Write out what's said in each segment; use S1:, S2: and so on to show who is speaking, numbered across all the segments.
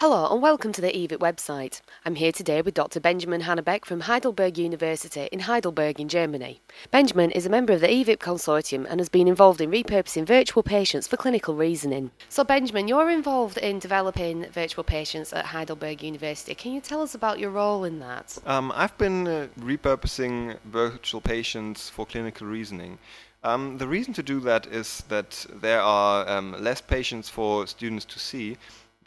S1: Hello and welcome to the eViP website. I'm here today with Dr. Benjamin Hanebeck from Heidelberg University in Heidelberg in Germany. Benjamin is a member of the eViP consortium and has been involved in repurposing virtual patients for clinical reasoning. So, Benjamin, you're involved in developing virtual patients at Heidelberg University. Can you tell us about your role in that?
S2: Um, I've been uh, repurposing virtual patients for clinical reasoning. Um, the reason to do that is that there are um, less patients for students to see,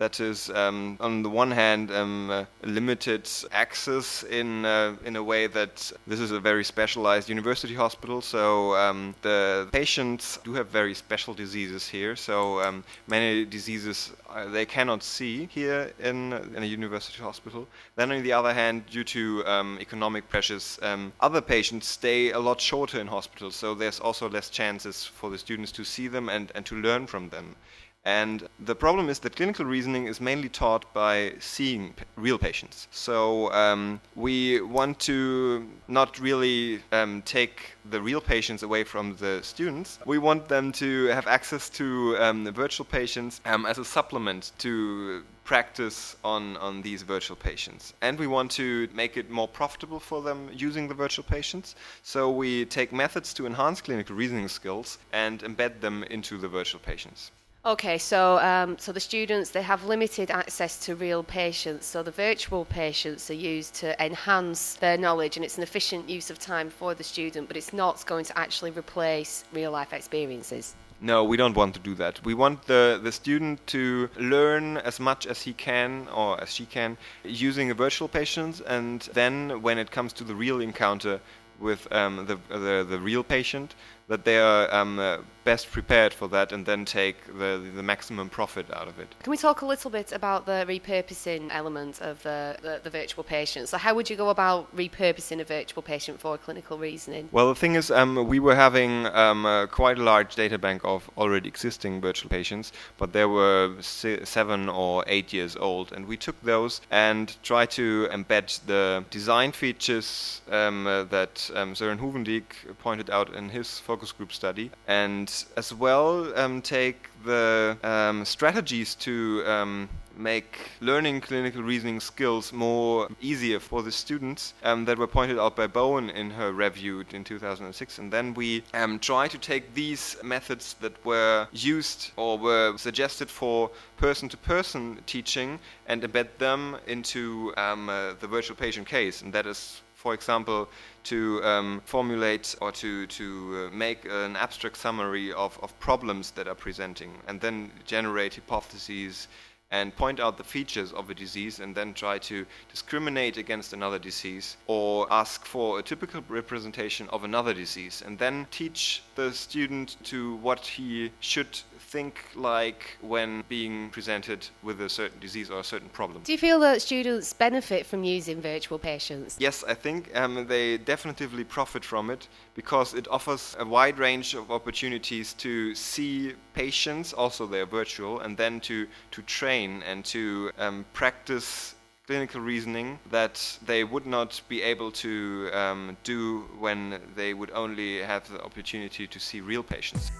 S2: that is um, on the one hand um, uh, limited access in uh, in a way that this is a very specialized university hospital. So um, the patients do have very special diseases here. So um, many diseases uh, they cannot see here in, in a university hospital. Then on the other hand due to um, economic pressures um, other patients stay a lot shorter in hospitals. So there's also less chances for the students to see them and, and to learn from them and the problem is that clinical reasoning is mainly taught by seeing real patients. So um, we want to not really um, take the real patients away from the students. We want them to have access to um, the virtual patients um, as a supplement to practice on, on these virtual patients. And we want to make it more profitable for them using the virtual patients. So we take methods to enhance clinical reasoning skills and embed them into the virtual patients.
S1: Okay, so um, so the students they have limited access to real patients, so the virtual patients are used to enhance their knowledge, and it's an efficient use of time for the student, but it's not going to actually replace real life experiences.
S2: No, we don't want to do that. We want the, the student to learn as much as he can or as she can using a virtual patient, and then when it comes to the real encounter with um, the, the, the real patient, that they are um, uh, best prepared for that and then take the, the maximum profit out of it.
S1: Can we talk a little bit about the repurposing element of the, the, the virtual patient? So, how would you go about repurposing a virtual patient for clinical reasoning?
S2: Well, the thing is, um, we were having um, uh, quite a large data bank of already existing virtual patients, but they were se- seven or eight years old, and we took those and tried to embed the design features um, uh, that um, Sören Huwendiek pointed out in his focus group study, and as well um, take the um, strategies to um, make learning clinical reasoning skills more easier for the students um, that were pointed out by Bowen in her review in 2006. And then we um, try to take these methods that were used or were suggested for person to person teaching and embed them into um, uh, the virtual patient case. And that is for example, to um, formulate or to, to uh, make an abstract summary of, of problems that are presenting and then generate hypotheses and point out the features of a disease and then try to discriminate against another disease or ask for a typical representation of another disease and then teach the student to what he should think like when being presented with a certain disease or a certain problem.
S1: Do you feel that students benefit from using virtual patients?
S2: Yes, I think um, they definitely profit from it because it offers a wide range of opportunities to see patients, also they're virtual, and then to, to train and to um, practice clinical reasoning that they would not be able to um, do when they would only have the opportunity to see real patients.